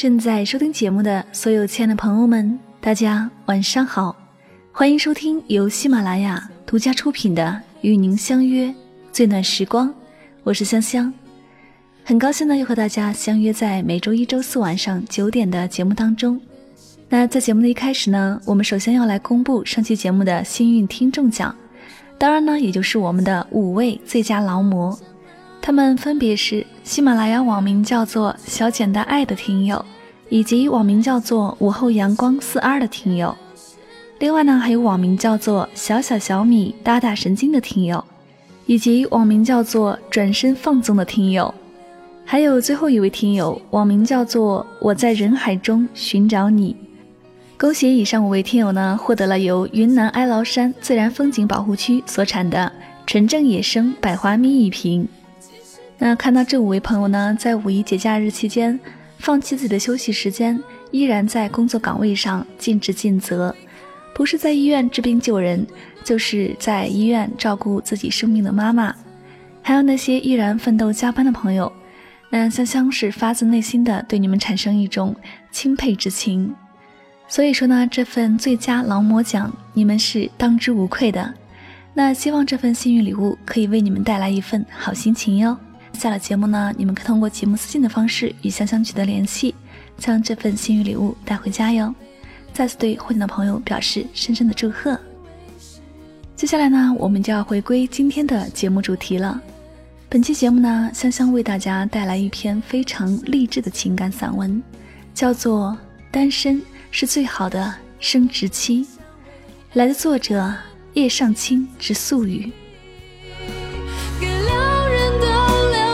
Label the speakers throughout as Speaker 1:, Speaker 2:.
Speaker 1: 正在收听节目的所有亲爱的朋友们，大家晚上好，欢迎收听由喜马拉雅独家出品的《与您相约最暖时光》，我是香香，很高兴呢又和大家相约在每周一周四晚上九点的节目当中。那在节目的一开始呢，我们首先要来公布上期节目的幸运听众奖，当然呢，也就是我们的五位最佳劳模。他们分别是喜马拉雅网名叫做“小简单爱”的听友，以及网名叫做“午后阳光四二”的听友。另外呢，还有网名叫做“小小小米打打神经”的听友，以及网名叫做“转身放纵”的听友。还有最后一位听友，网名叫做“我在人海中寻找你”。恭喜以上五位听友呢，获得了由云南哀牢山自然风景保护区所产的纯正野生百花蜜一瓶。那看到这五位朋友呢，在五一节假日期间，放弃自己的休息时间，依然在工作岗位上尽职尽责，不是在医院治病救人，就是在医院照顾自己生病的妈妈，还有那些依然奋斗加班的朋友，那香香是发自内心的对你们产生一种钦佩之情。所以说呢，这份最佳劳模奖，你们是当之无愧的。那希望这份幸运礼物可以为你们带来一份好心情哟。下了节目呢，你们可通过节目私信的方式与香香取得联系，将这份幸运礼物带回家哟。再次对获奖的朋友表示深深的祝贺。接下来呢，我们就要回归今天的节目主题了。本期节目呢，香香为大家带来一篇非常励志的情感散文，叫做《单身是最好的生殖期》，来自作者叶尚卿之素语。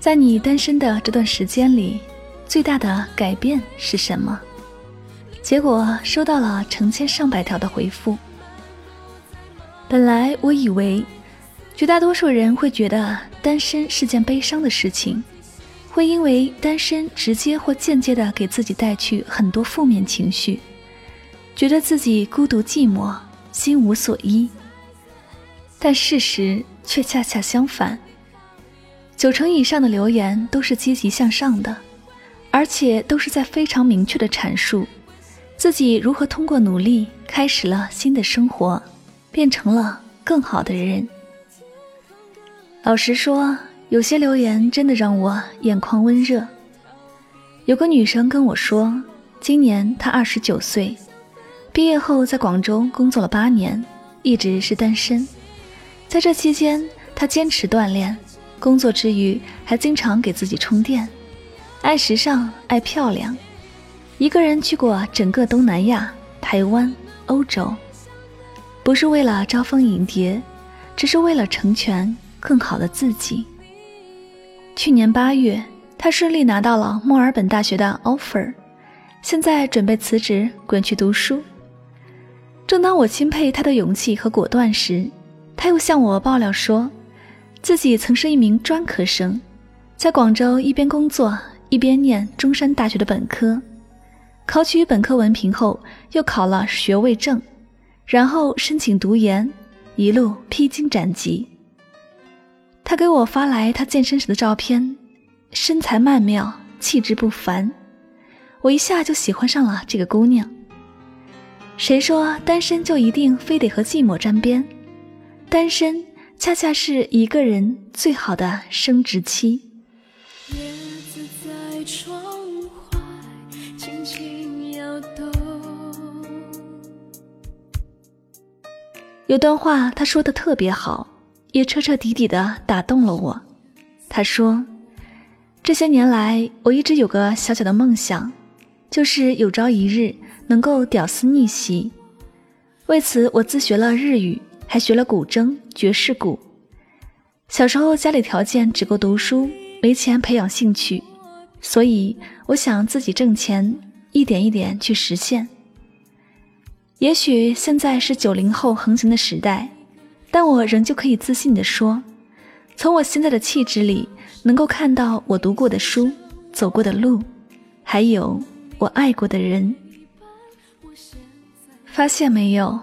Speaker 1: 在你单身的这段时间里，最大的改变是什么？结果收到了成千上百条的回复。本来我以为，绝大多数人会觉得单身是件悲伤的事情，会因为单身直接或间接的给自己带去很多负面情绪，觉得自己孤独寂寞。心无所依，但事实却恰恰相反。九成以上的留言都是积极向上的，而且都是在非常明确的阐述自己如何通过努力开始了新的生活，变成了更好的人。老实说，有些留言真的让我眼眶温热。有个女生跟我说，今年她二十九岁。毕业后，在广州工作了八年，一直是单身。在这期间，她坚持锻炼，工作之余还经常给自己充电，爱时尚，爱漂亮，一个人去过整个东南亚、台湾、欧洲，不是为了招蜂引蝶，只是为了成全更好的自己。去年八月，他顺利拿到了墨尔本大学的 offer，现在准备辞职滚去读书。正当我钦佩他的勇气和果断时，他又向我爆料说，自己曾是一名专科生，在广州一边工作一边念中山大学的本科，考取本科文凭后又考了学位证，然后申请读研，一路披荆斩棘。他给我发来他健身时的照片，身材曼妙，气质不凡，我一下就喜欢上了这个姑娘。谁说单身就一定非得和寂寞沾边？单身恰恰是一个人最好的生殖期。有段话他说的特别好，也彻彻底底的打动了我。他说：“这些年来，我一直有个小小的梦想，就是有朝一日。”能够屌丝逆袭，为此我自学了日语，还学了古筝、爵士鼓。小时候家里条件只够读书，没钱培养兴趣，所以我想自己挣钱，一点一点去实现。也许现在是九零后横行的时代，但我仍旧可以自信地说，从我现在的气质里，能够看到我读过的书、走过的路，还有我爱过的人。发现没有？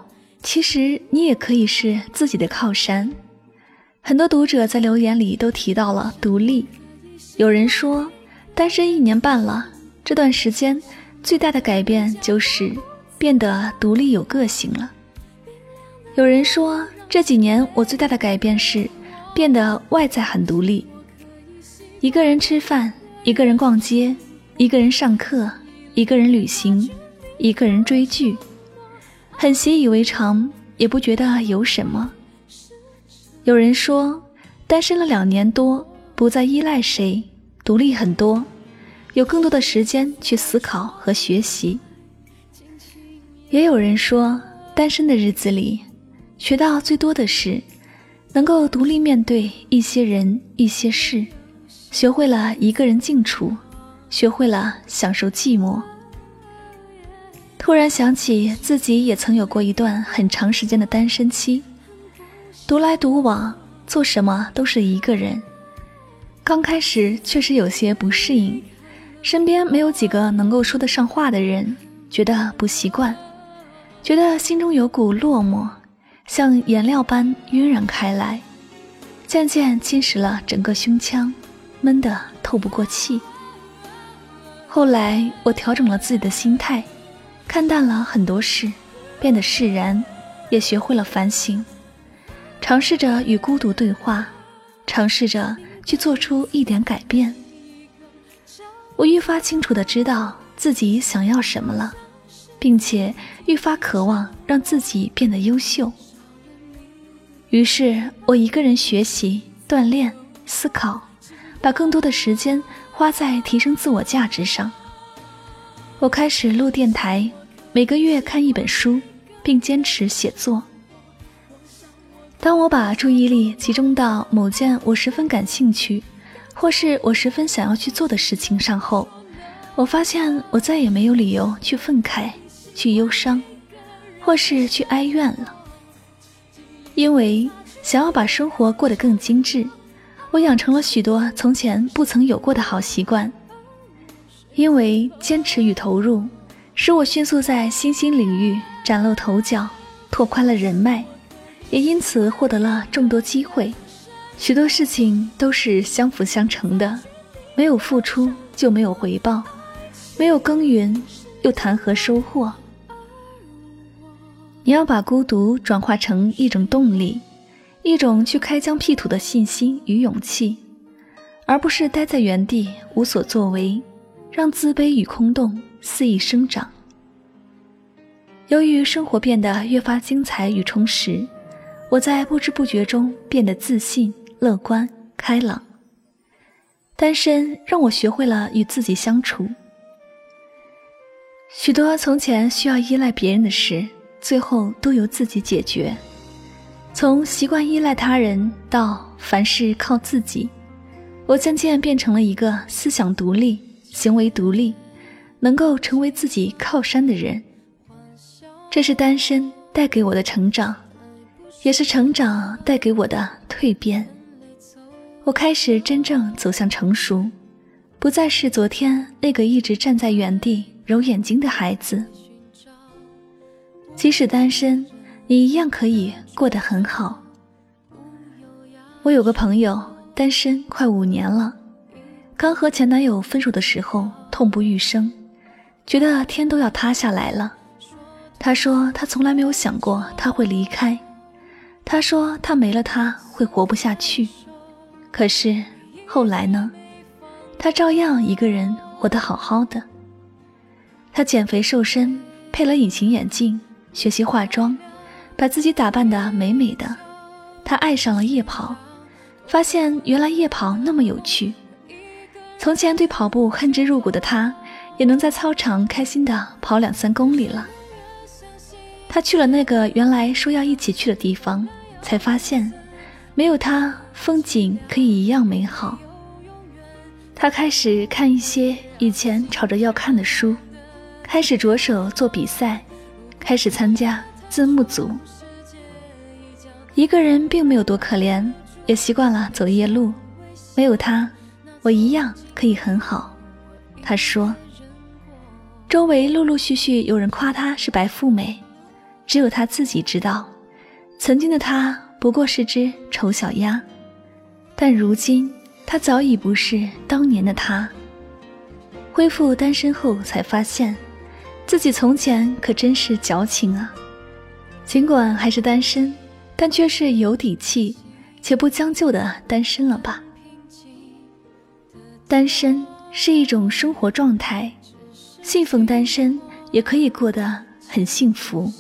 Speaker 1: 其实你也可以是自己的靠山。很多读者在留言里都提到了独立。有人说，单身一年半了，这段时间最大的改变就是变得独立有个性了。有人说，这几年我最大的改变是变得外在很独立，一个人吃饭，一个人逛街，一个人上课，一个人旅行，一个人追剧，很习以为常，也不觉得有什么。有人说，单身了两年多，不再依赖谁，独立很多，有更多的时间去思考和学习。也有人说，单身的日子里，学到最多的是，能够独立面对一些人、一些事，学会了一个人静处，学会了享受寂寞。突然想起自己也曾有过一段很长时间的单身期。独来独往，做什么都是一个人。刚开始确实有些不适应，身边没有几个能够说得上话的人，觉得不习惯，觉得心中有股落寞，像颜料般晕染开来，渐渐侵蚀了整个胸腔，闷得透不过气。后来我调整了自己的心态，看淡了很多事，变得释然，也学会了反省。尝试着与孤独对话，尝试着去做出一点改变。我愈发清楚的知道自己想要什么了，并且愈发渴望让自己变得优秀。于是我一个人学习、锻炼、思考，把更多的时间花在提升自我价值上。我开始录电台，每个月看一本书，并坚持写作。当我把注意力集中到某件我十分感兴趣，或是我十分想要去做的事情上后，我发现我再也没有理由去愤慨、去忧伤，或是去哀怨了。因为想要把生活过得更精致，我养成了许多从前不曾有过的好习惯。因为坚持与投入，使我迅速在新兴领域崭露头角，拓宽了人脉。也因此获得了众多机会，许多事情都是相辅相成的，没有付出就没有回报，没有耕耘又谈何收获？你要把孤独转化成一种动力，一种去开疆辟土的信心与勇气，而不是待在原地无所作为，让自卑与空洞肆意生长。由于生活变得越发精彩与充实。我在不知不觉中变得自信、乐观、开朗。单身让我学会了与自己相处。许多从前需要依赖别人的事，最后都由自己解决。从习惯依赖他人到凡事靠自己，我渐渐变成了一个思想独立、行为独立，能够成为自己靠山的人。这是单身带给我的成长。也是成长带给我的蜕变，我开始真正走向成熟，不再是昨天那个一直站在原地揉眼睛的孩子。即使单身，你一样可以过得很好。我有个朋友单身快五年了，刚和前男友分手的时候痛不欲生，觉得天都要塌下来了。他说他从来没有想过他会离开。他说：“他没了，他会活不下去。可是后来呢？他照样一个人活得好好的。他减肥瘦身，配了隐形眼镜，学习化妆，把自己打扮得美美的。他爱上了夜跑，发现原来夜跑那么有趣。从前对跑步恨之入骨的他，也能在操场开心地跑两三公里了。他去了那个原来说要一起去的地方。”才发现，没有他，风景可以一样美好。他开始看一些以前吵着要看的书，开始着手做比赛，开始参加字幕组。一个人并没有多可怜，也习惯了走夜路。没有他，我一样可以很好。他说。周围陆陆续续有人夸她是白富美，只有她自己知道，曾经的她不过是只丑小鸭，但如今她早已不是当年的她。恢复单身后，才发现自己从前可真是矫情啊！尽管还是单身，但却是有底气且不将就的单身了吧？单身是一种生活状态。信奉单身也可以过得很幸福。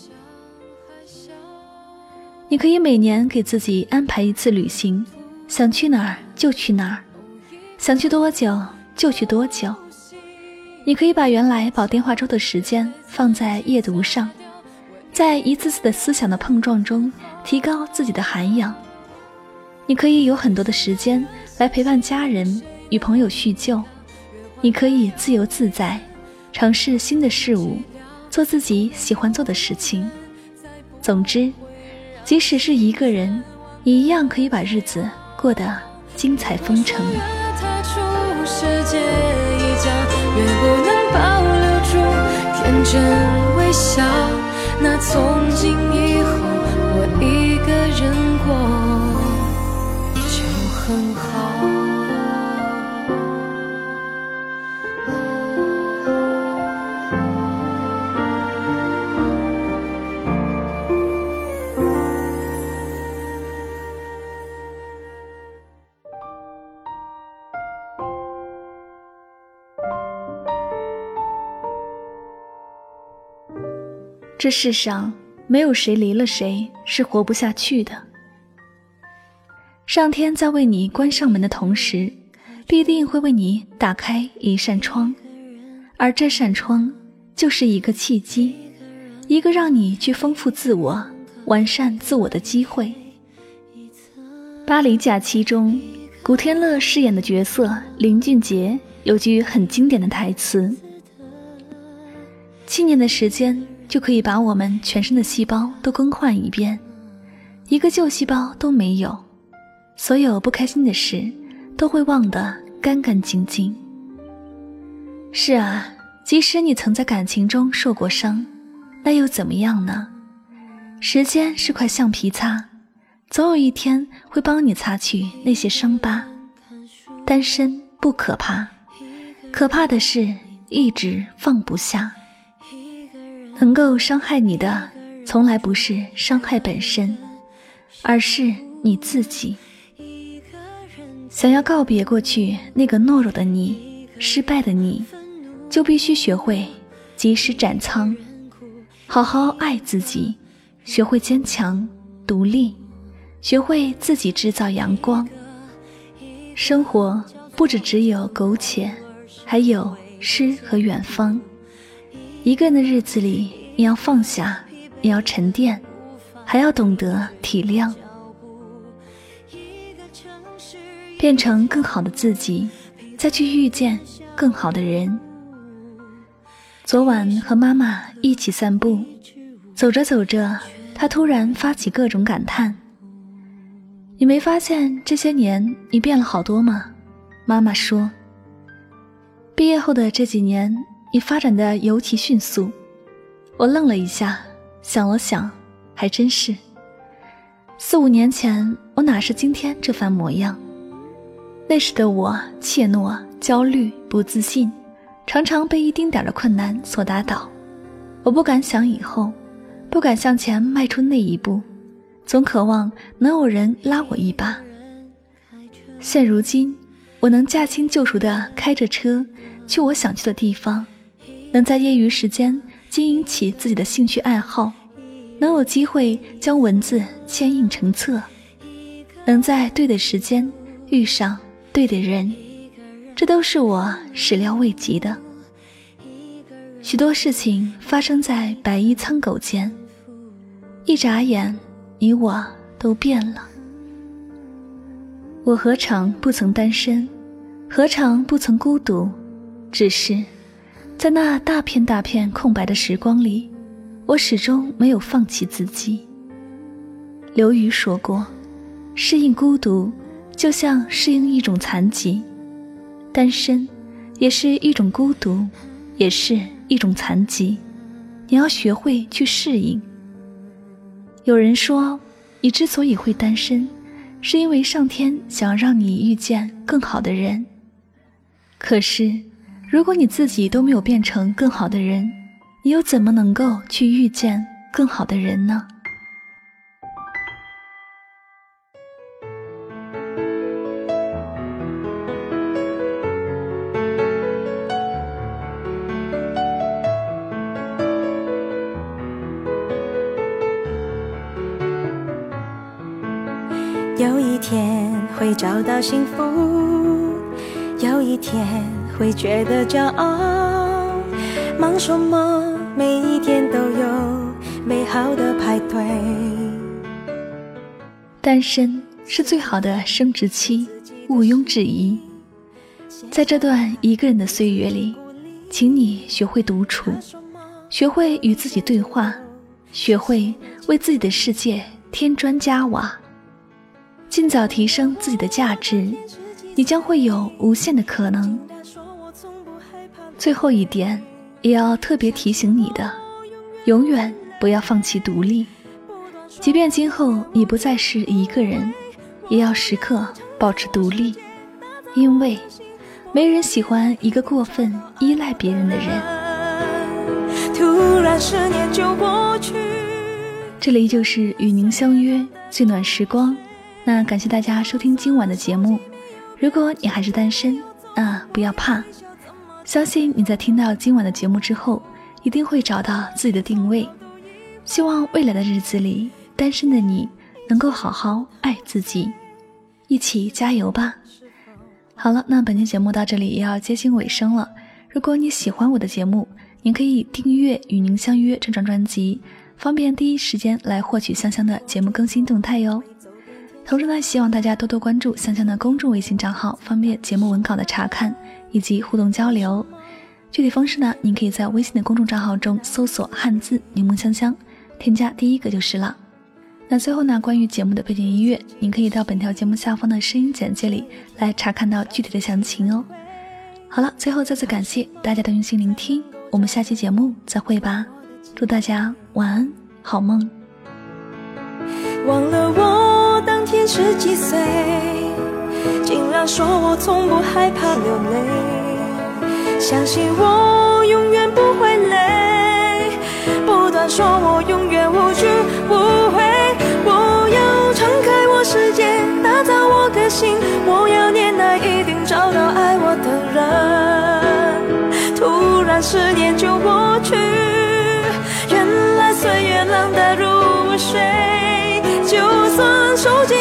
Speaker 1: 你可以每年给自己安排一次旅行，想去哪儿就去哪儿，想去多久就去多久。你可以把原来煲电话粥的时间放在夜读上，在一次次的思想的碰撞中提高自己的涵养。你可以有很多的时间来陪伴家人与朋友叙旧，你可以自由自在。尝试新的事物，做自己喜欢做的事情。总之，即使是一个人，也一样可以把日子过得精彩纷呈。天真微笑，那从今以后我一个人过就很好。这世上没有谁离了谁是活不下去的。上天在为你关上门的同时，必定会为你打开一扇窗，而这扇窗就是一个契机，一个让你去丰富自我、完善自我的机会。巴黎假期中，古天乐饰演的角色林俊杰有句很经典的台词：“七年的时间。”就可以把我们全身的细胞都更换一遍，一个旧细胞都没有，所有不开心的事都会忘得干干净净。是啊，即使你曾在感情中受过伤，那又怎么样呢？时间是块橡皮擦，总有一天会帮你擦去那些伤疤。单身不可怕，可怕的是一直放不下。能够伤害你的，从来不是伤害本身，而是你自己。想要告别过去那个懦弱的你、失败的你，就必须学会及时斩仓，好好爱自己，学会坚强独立，学会自己制造阳光。生活不止只有苟且，还有诗和远方。一个人的日子里，你要放下，也要沉淀，还要懂得体谅，变成更好的自己，再去遇见更好的人。昨晚和妈妈一起散步，走着走着，她突然发起各种感叹：“你没发现这些年你变了好多吗？”妈妈说：“毕业后的这几年。”你发展的尤其迅速，我愣了一下，想了想，还真是。四五年前，我哪是今天这番模样？那时的我怯懦、焦虑、不自信，常常被一丁点的困难所打倒。我不敢想以后，不敢向前迈出那一步，总渴望能有人拉我一把。现如今，我能驾轻就熟地开着车去我想去的地方。能在业余时间经营起自己的兴趣爱好，能有机会将文字签印成册，能在对的时间遇上对的人，这都是我始料未及的。许多事情发生在白衣苍狗间，一眨眼，你我都变了。我何尝不曾单身？何尝不曾孤独？只是在那大片大片空白的时光里，我始终没有放弃自己。刘瑜说过：“适应孤独，就像适应一种残疾。单身，也是一种孤独，也是一种残疾。你要学会去适应。”有人说，你之所以会单身，是因为上天想让你遇见更好的人。可是，如果你自己都没有变成更好的人，你又怎么能够去遇见更好的人呢？
Speaker 2: 有一天会找到幸福，有一天会觉得骄傲。忙什么？每一天都有美好的派对。
Speaker 1: 单身是最好的生殖期，毋庸置疑。在这段一个人的岁月里，请你学会独处，学会与自己对话，学会为自己的世界添砖加瓦。尽早提升自己的价值，你将会有无限的可能。最后一点，也要特别提醒你的：永远不要放弃独立。即便今后你不再是一个人，也要时刻保持独立，因为没人喜欢一个过分依赖别人的人。
Speaker 2: 突然十年就过去，
Speaker 1: 这里就是与您相约最暖时光。那感谢大家收听今晚的节目。如果你还是单身，那不要怕，相信你在听到今晚的节目之后，一定会找到自己的定位。希望未来的日子里，单身的你能够好好爱自己，一起加油吧。好了，那本期节目到这里也要接近尾声了。如果你喜欢我的节目，您可以订阅《与您相约》这张专辑，方便第一时间来获取香香的节目更新动态哟。同时呢，希望大家多多关注香香的公众微信账号，方便节目文稿的查看以及互动交流。具体方式呢，您可以在微信的公众账号中搜索汉字柠檬香香，添加第一个就是了。那最后呢，关于节目的背景音乐，您可以到本条节目下方的声音简介里来查看到具体的详情哦。好了，最后再次感谢大家的用心聆听，我们下期节目再会吧。祝大家晚安，好梦。
Speaker 2: 忘了我。当天十几岁，竟然说我从不害怕流泪，相信我永远不会累，不断说我永远无惧无悔。我要敞开我世界，打造我的心，我要恋爱，一定找到爱我的人。突然十年就过去，原来岁月冷得如水。就算手机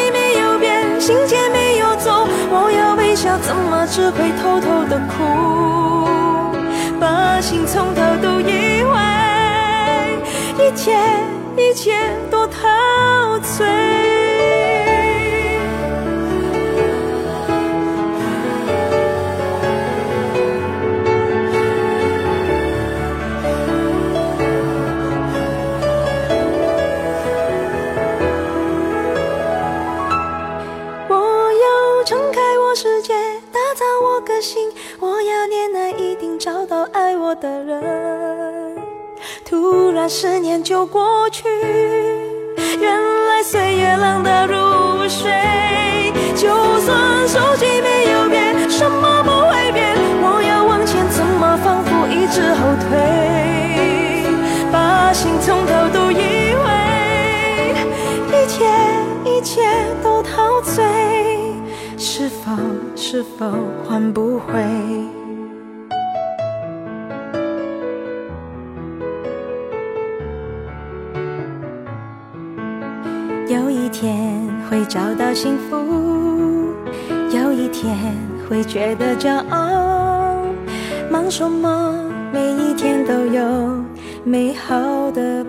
Speaker 2: 怎么只会偷偷的哭？把心从头都以为，一切一切多陶醉。否是否换不回？有一天会找到幸福，有一天会觉得骄傲。忙什么？每一天都有美好的。